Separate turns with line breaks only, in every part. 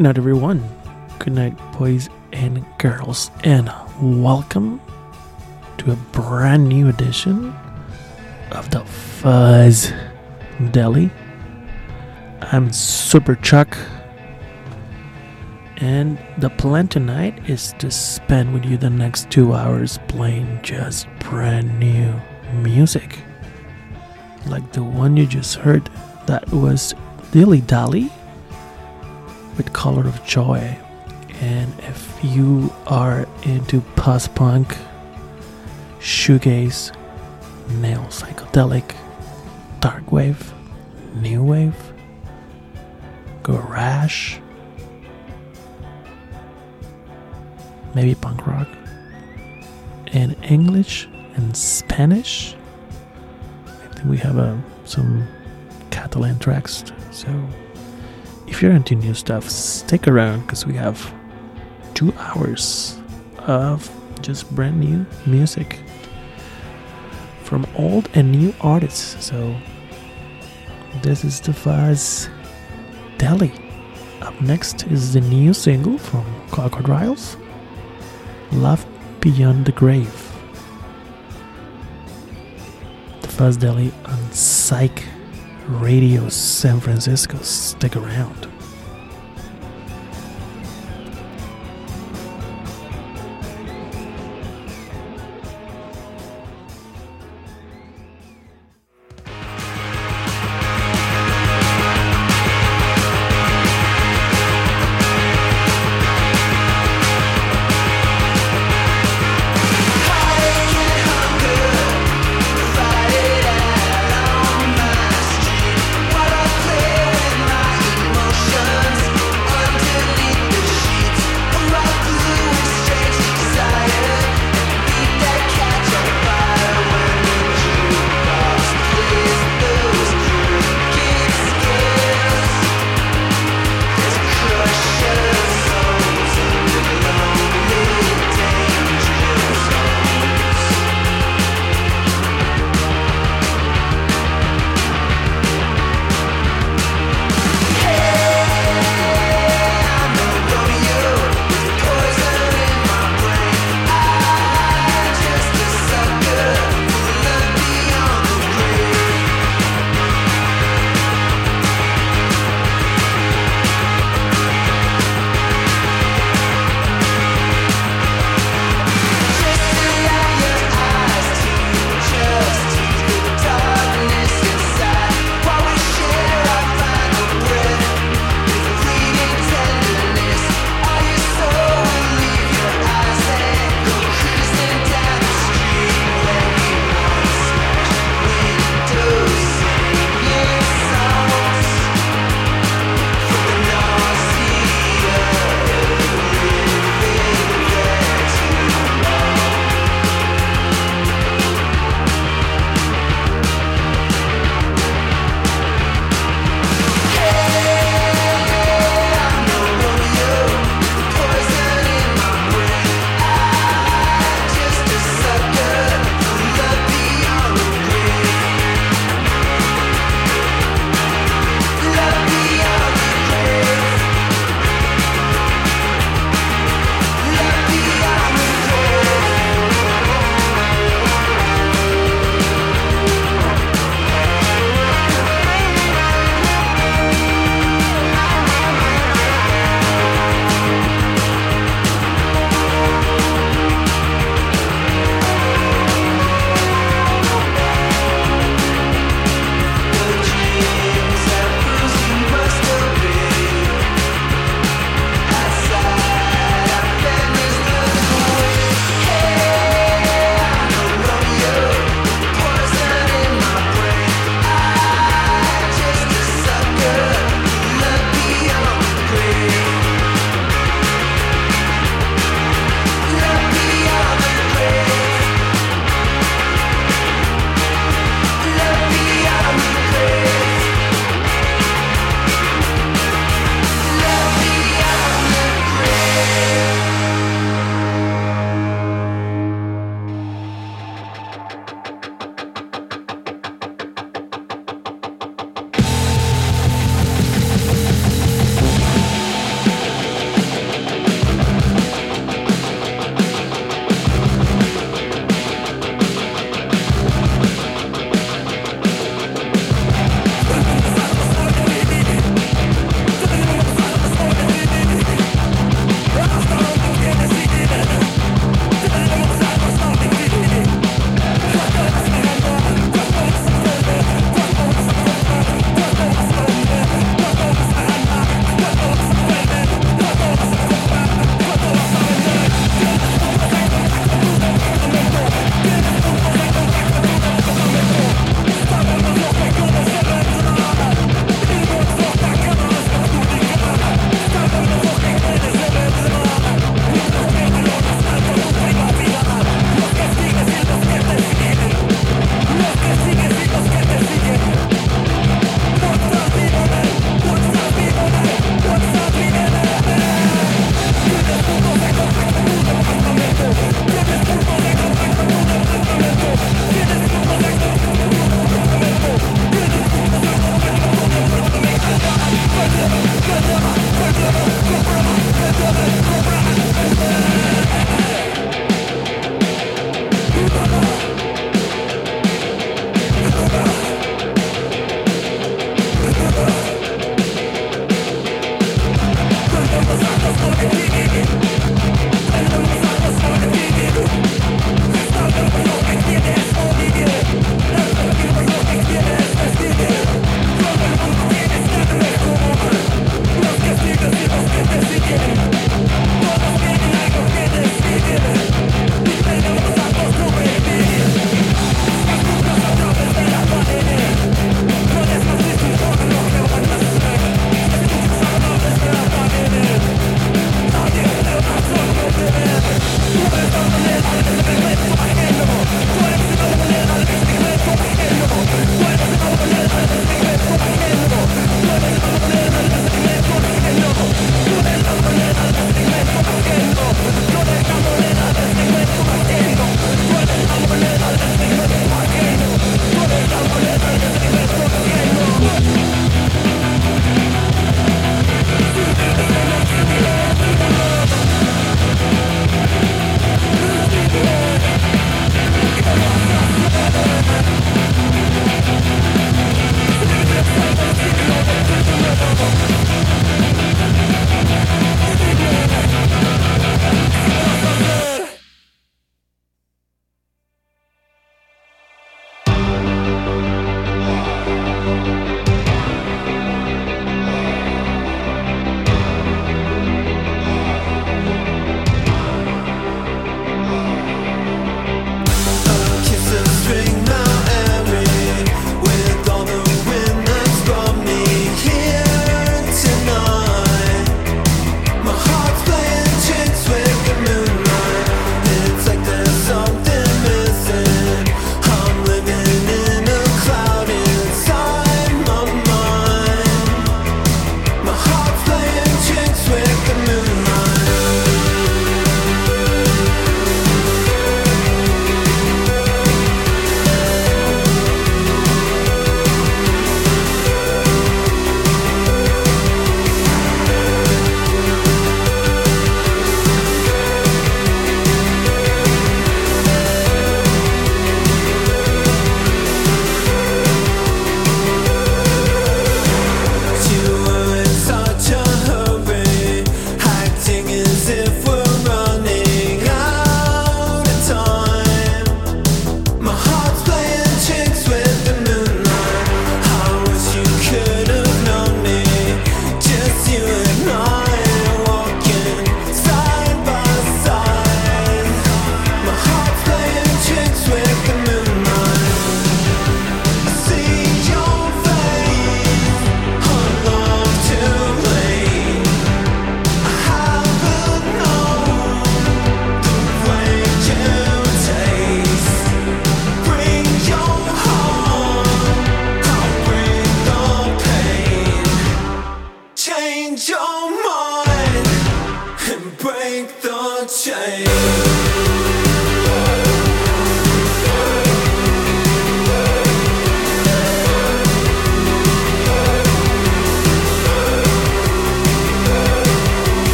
Good night, everyone. Good night, boys and girls, and welcome to a brand new edition of the Fuzz Deli. I'm Super Chuck, and the plan tonight is to spend with you the next two hours playing just brand new music. Like the one you just heard, that was Dilly Dally with Color of Joy. And if you are into post punk, shoegaze, neo psychedelic, dark wave, new wave, garage, maybe punk rock, and English and Spanish. I think we have uh, some Catalan tracks. So if you're into new stuff, stick around because we have two hours of just brand new music from old and new artists. So this is the Fuzz Deli. Up next is the new single from Crocodiles, Love Beyond the Grave. The Fuzz Deli on Psych Radio San Francisco. Stick around.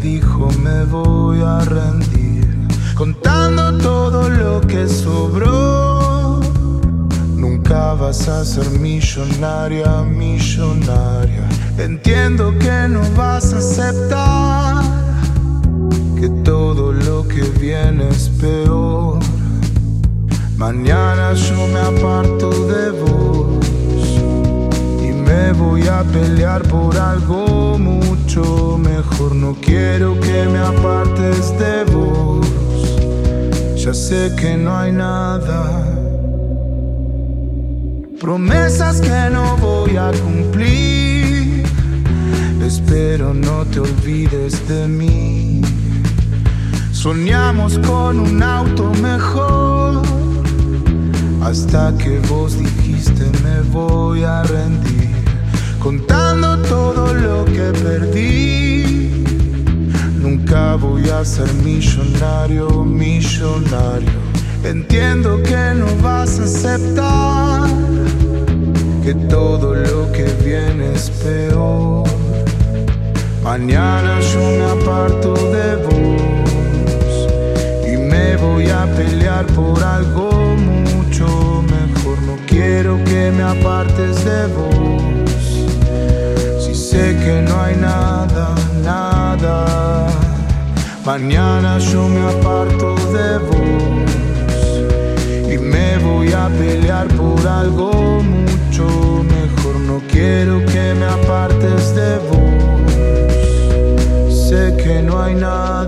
Dijo me voy a rendir. Contando todo lo que sobró. Nunca vas a ser millonaria, millonaria. Entiendo que no vas a aceptar que todo lo que viene es peor. Mañana yo me aparto de vos voy a pelear por algo mucho mejor. No quiero que me apartes de vos. Ya sé que no hay nada. Promesas que no voy a cumplir. Espero no te olvides de mí. Soñamos con un auto mejor. Hasta que vos dijiste me voy a rendir. Contando todo lo que perdí. Nunca voy a ser millonario, millonario. Entiendo que no vas a aceptar que todo lo que viene es peor. Mañana yo me aparto de vos y me voy a pelear por algo mucho mejor. No quiero que me apartes de vos. Sé que no hay nada, nada. Mañana yo me aparto de vos y me voy a pelear por algo mucho mejor. No quiero que me apartes de vos. Sé que no hay nada.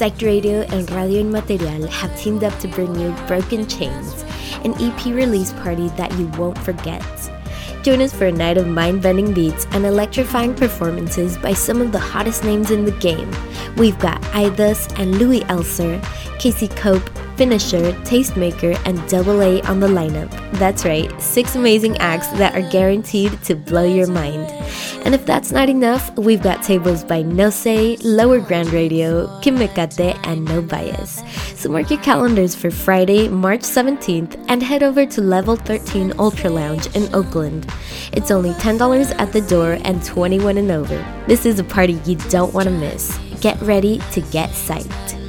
Psyched? Radio and Radio Inmaterial have teamed up to bring you Broken Chains, an EP release party that you won't forget. Join us for a night of mind bending beats and electrifying performances by some of the hottest names in the game. We've got Idas and Louis Elser, Casey Cope, Finisher, Tastemaker, and Double A on the lineup. That's right, six amazing acts that are guaranteed to blow your mind. And if that's not enough, we've got tables by No Say, Lower Grand Radio, Kimekate, and No Bias. So mark your calendars for Friday, March 17th, and head over to Level 13 Ultra Lounge in Oakland. It's only $10 at the door and 21 and over. This is a party you don't want to miss. Get ready to get psyched.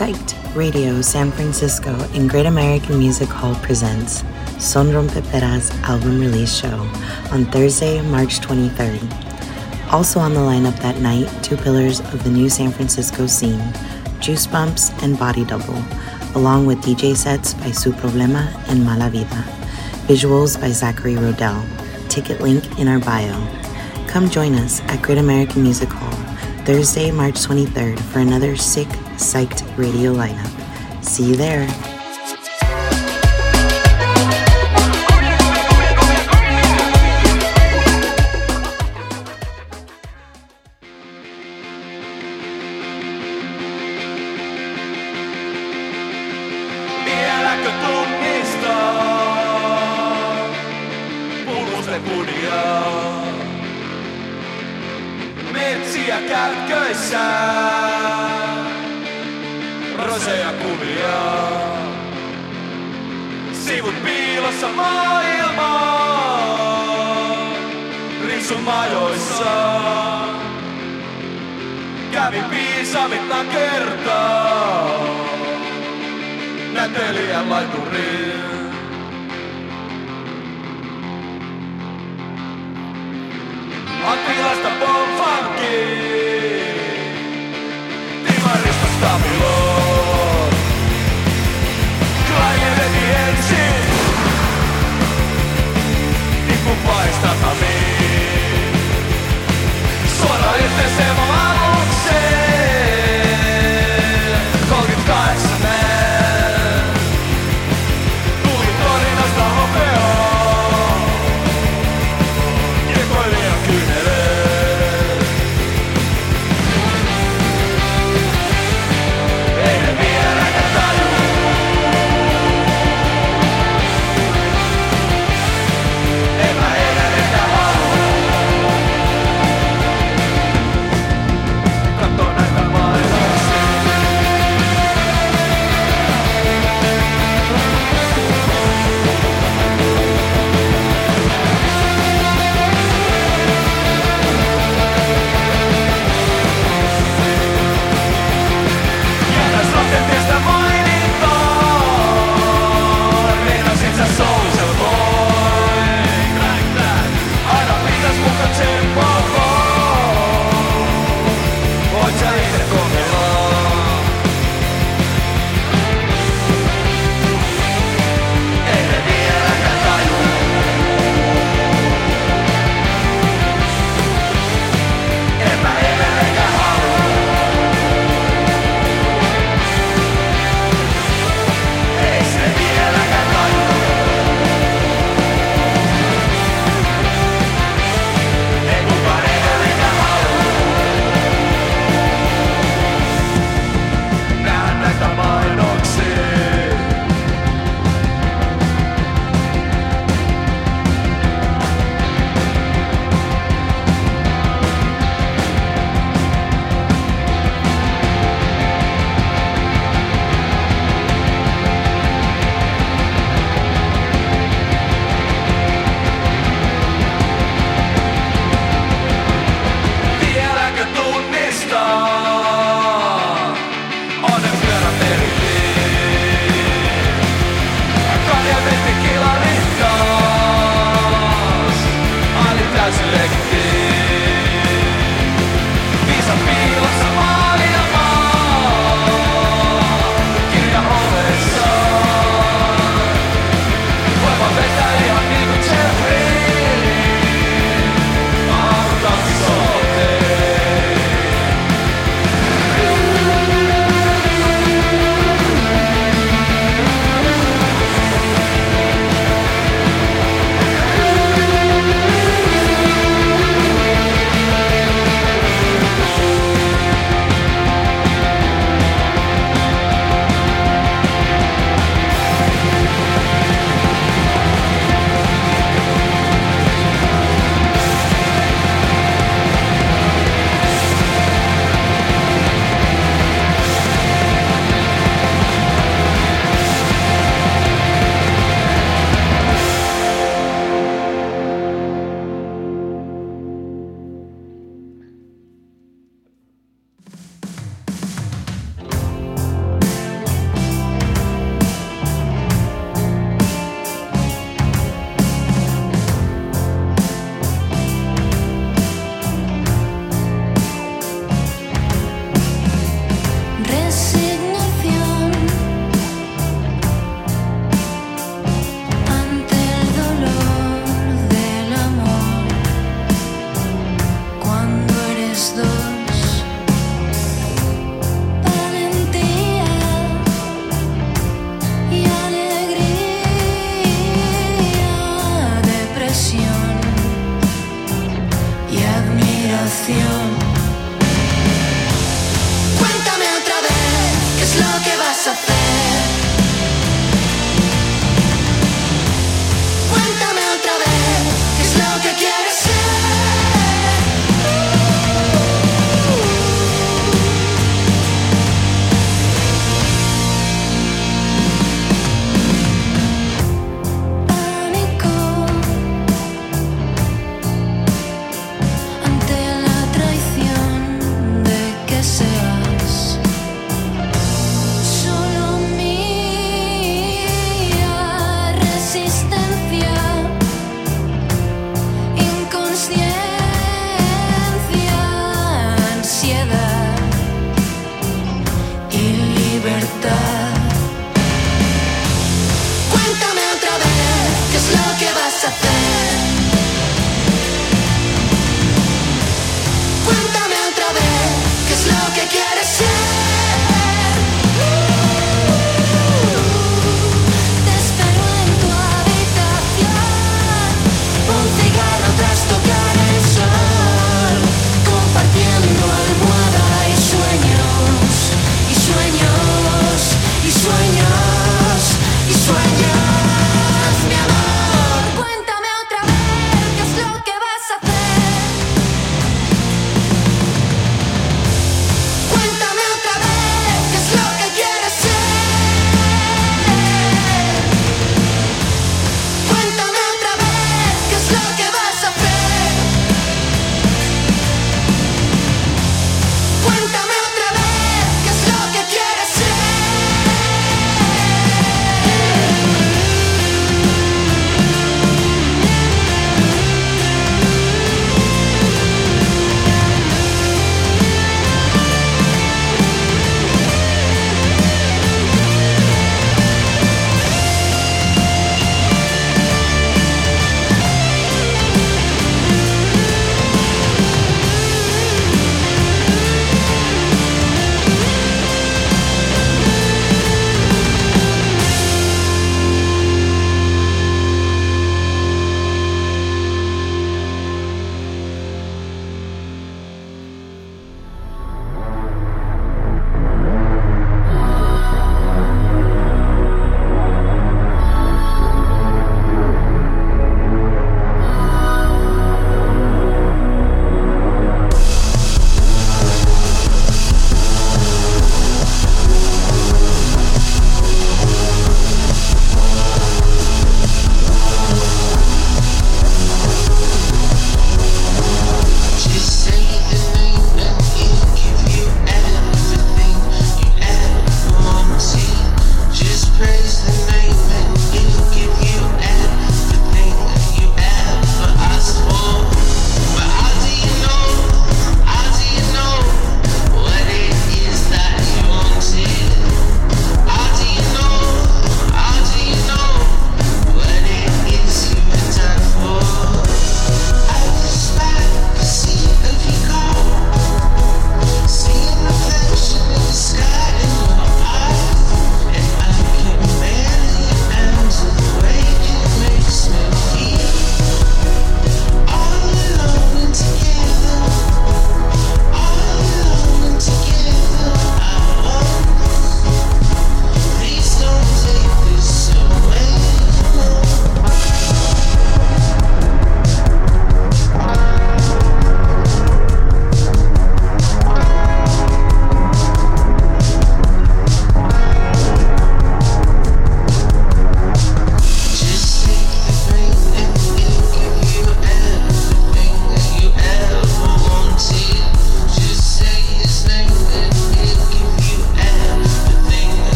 Psyched Radio San Francisco and Great American Music Hall presents Son Rompe Pera's album release show on Thursday, March 23rd. Also on the lineup that night, two pillars of the new San Francisco scene, Juice Bumps and Body Double, along with DJ sets by Su Problema and Mala Vida. Visuals by Zachary Rodell. Ticket link in our bio. Come join us at Great American Music Hall Thursday, March 23rd for another sick Psyched radio lineup. See you there.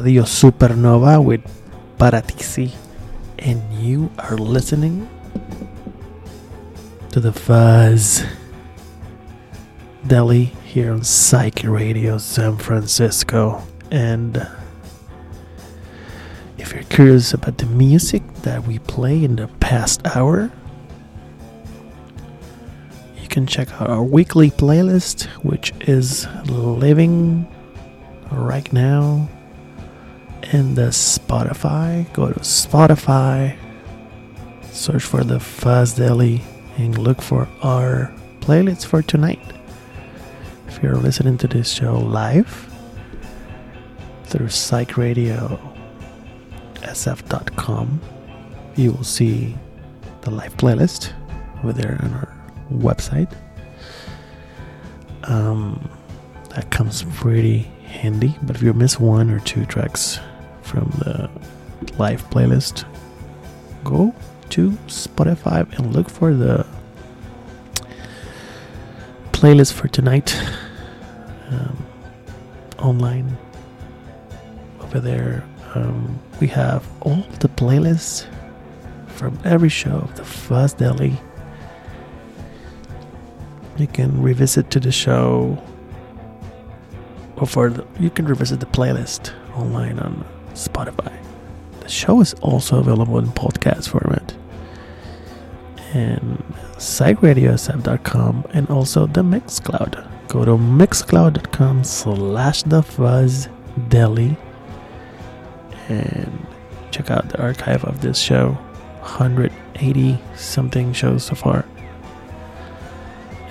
Radio Supernova with Paratisi, and you are listening to the Fuzz Deli here on Psych Radio San Francisco. And uh, if you're curious about the music that we play in the past hour, you can check out our weekly playlist, which is living right now in the Spotify. Go to Spotify, search for the Fuzz Deli, and look for our playlist for tonight. If you're listening to this show live through Psych Radio sf.com, you will see the live playlist over there on our website. Um, that comes pretty handy. But if you miss one or two tracks from the live playlist, go to Spotify and look for the playlist for tonight um, online over there. Um, we have all the playlists from every show of the Fuzz Deli. You can revisit to the show or for the, you can revisit the playlist online on Spotify. The show is also available in podcast format and psychradiosf.com and also the Mixcloud. Go to mixcloud.com slash the fuzz deli and check out the archive of this show. 180 something shows so far.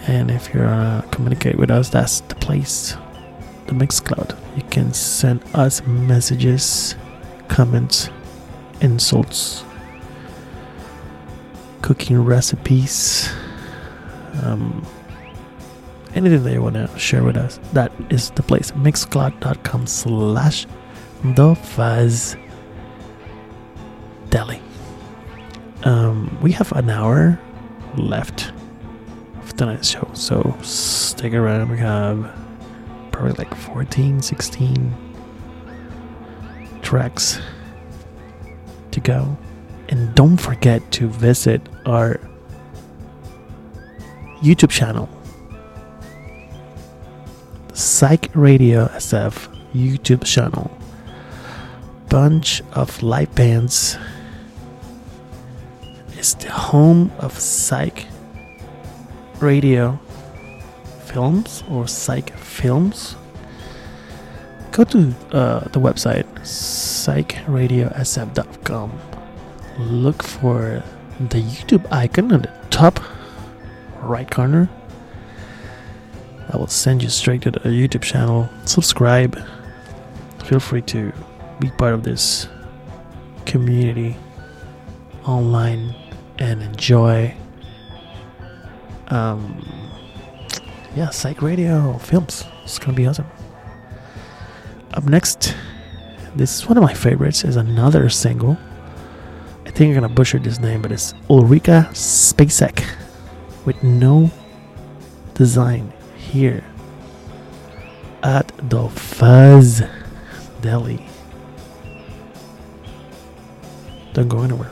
And if you want to communicate with us, that's the place the Mixcloud. You can send us messages, comments, insults, cooking recipes, um, anything that you want to share with us. That is the place. Mixcloud.com slash the fuzz deli. Um, we have an hour left of tonight's show, so stick around. We have probably like 14, 16 tracks to go. And don't forget to visit our YouTube channel, Psych Radio SF YouTube channel. Bunch of live bands. is the home of Psych Radio films or psych films go to uh, the website psychradiosf.com look for the youtube icon on the top right corner. I will send you straight to the youtube channel. Subscribe. Feel free to be part of this community online and enjoy. Um, yeah, Psych Radio films. It's gonna be awesome. Up next, this is one of my favorites. Is another single. I think I'm gonna butcher this name, but it's Ulrika Spacek with no design here at the Fuzz Deli. Don't go anywhere.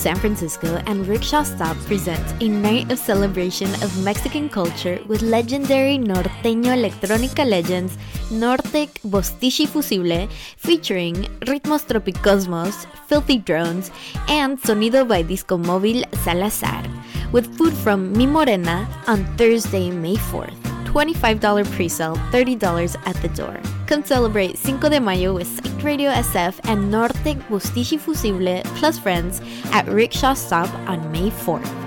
San Francisco and Rickshaw Stop present a night of celebration of Mexican culture with legendary norteño electrónica legends Nortec Bostichi Fussible featuring Ritmos Tropicosmos, Filthy Drones, and Sonido by Disco Móvil Salazar, with food from Mi Morena on Thursday, May 4th. $25 pre-sale, $30 at the door. Come celebrate Cinco de Mayo with Psych Radio SF and Norte Bostichi Fussible plus friends at Rickshaw Stop on May 4th.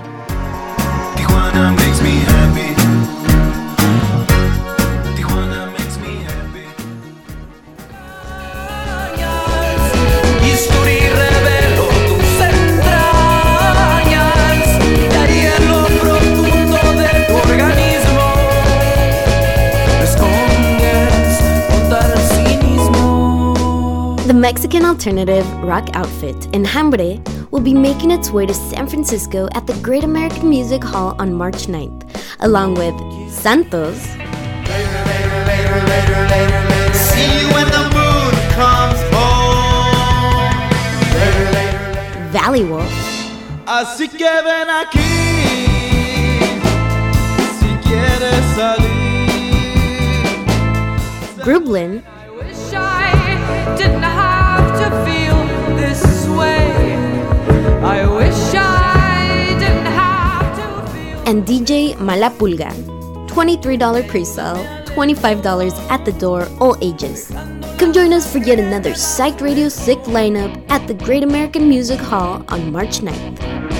Mexican alternative rock outfit Enjambre will be making its way to San Francisco at the Great American Music Hall on March 9th, along with Santos, Valley Wolf, Así que ven aquí si quieres salir. Grublin, and DJ Malapulga. $23 pre-sale, $25 at the door, all ages. Come join us for yet another Psyched Radio Sick lineup at the Great American Music Hall on March 9th.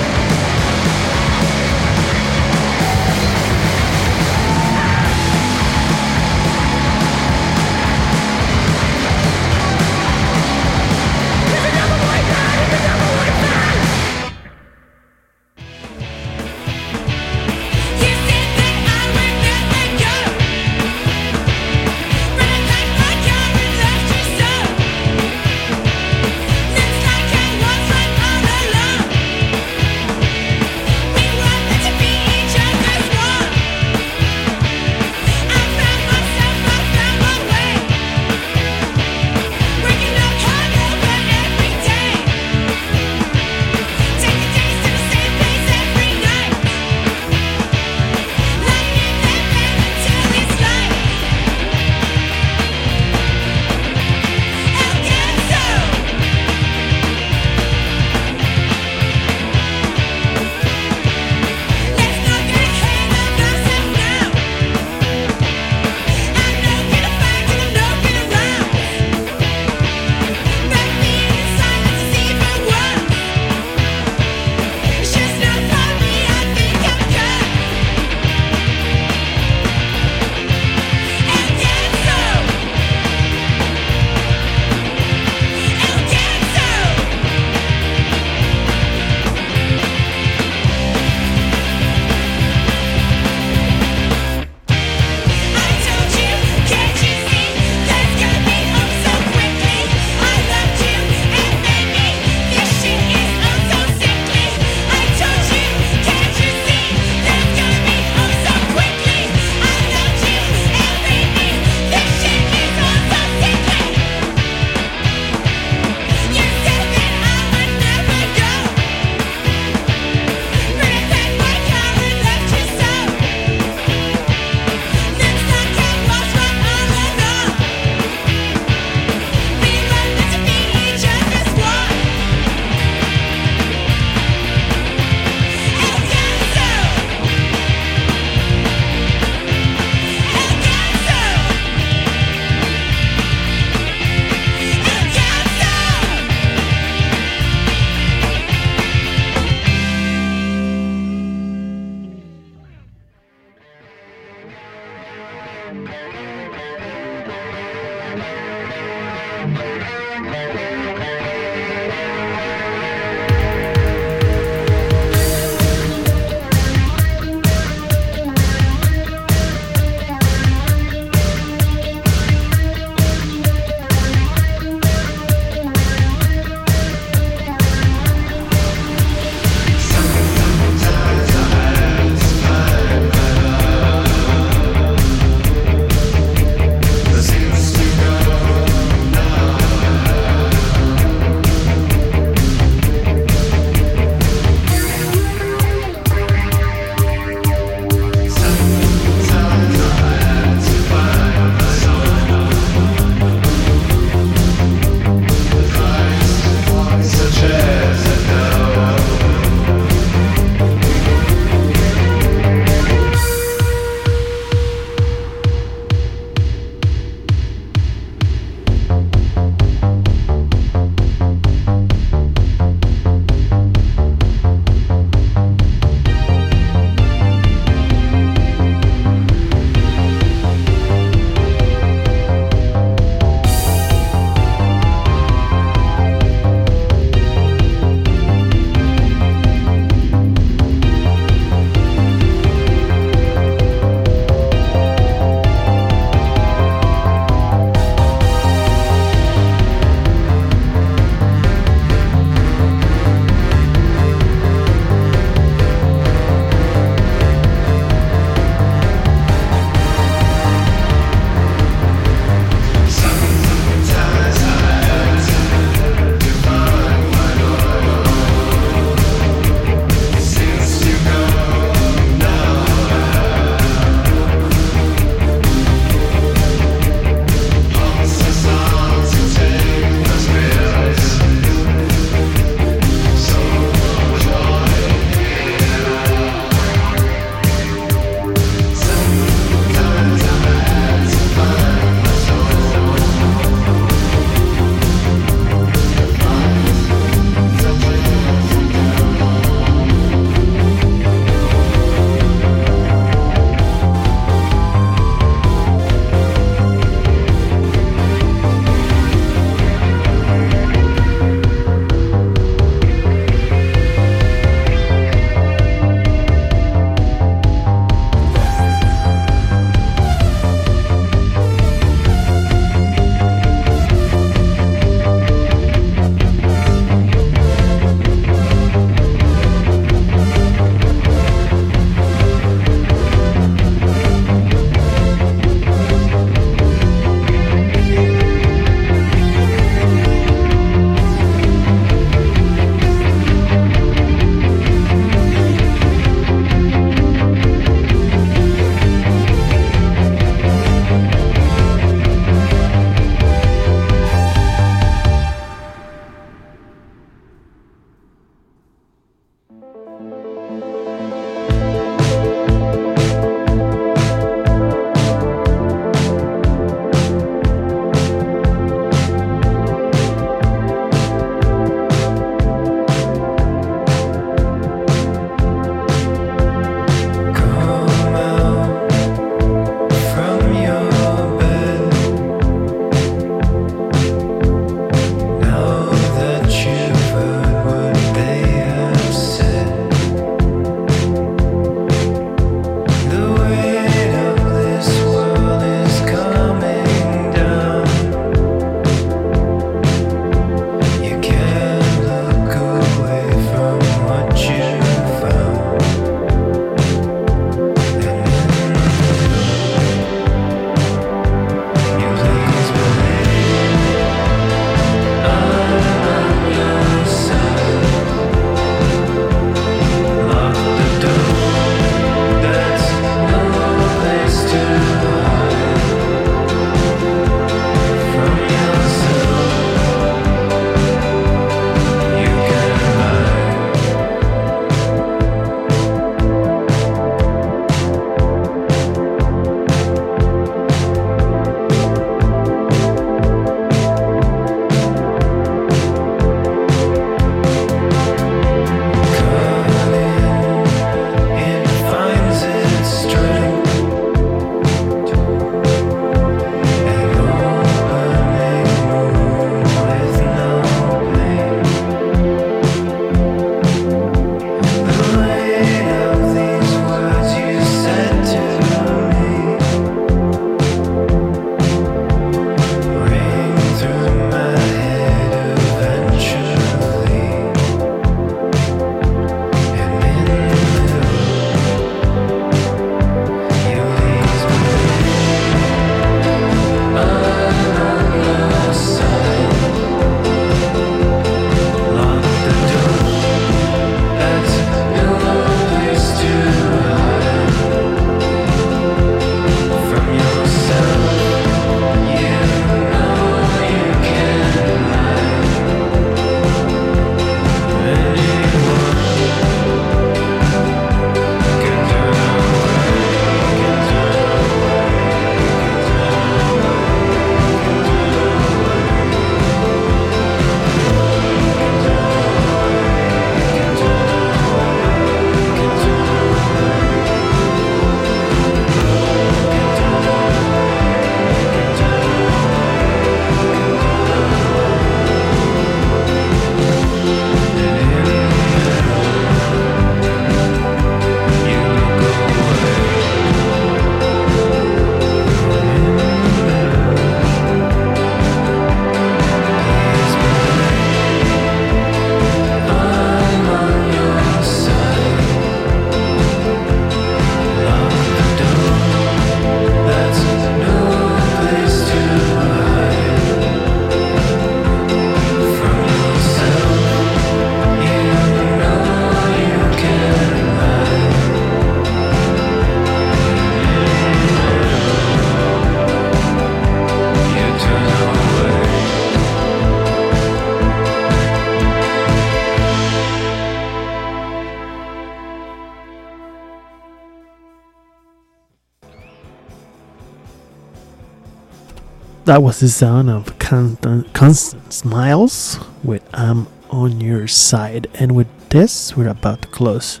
That was the sound of Constant, Constant Smiles with I'm on Your Side. And with this, we're about to close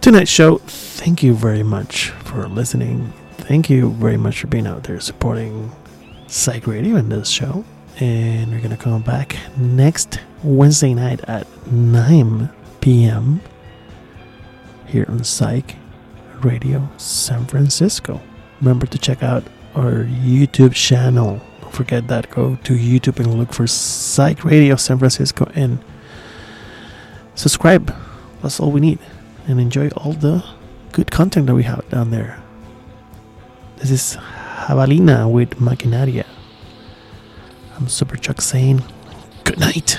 tonight's show. Thank you very much for listening. Thank you very much for being out there supporting Psych Radio and this show. And we're going to come back next Wednesday night at 9 p.m. here on Psych Radio San Francisco. Remember to check out our YouTube channel. Don't forget that. Go to YouTube and look for Psych Radio San Francisco and subscribe. That's all we need. And enjoy all the good content that we have down there. This is Jabalina with Maquinaria. I'm Super Chuck saying good night.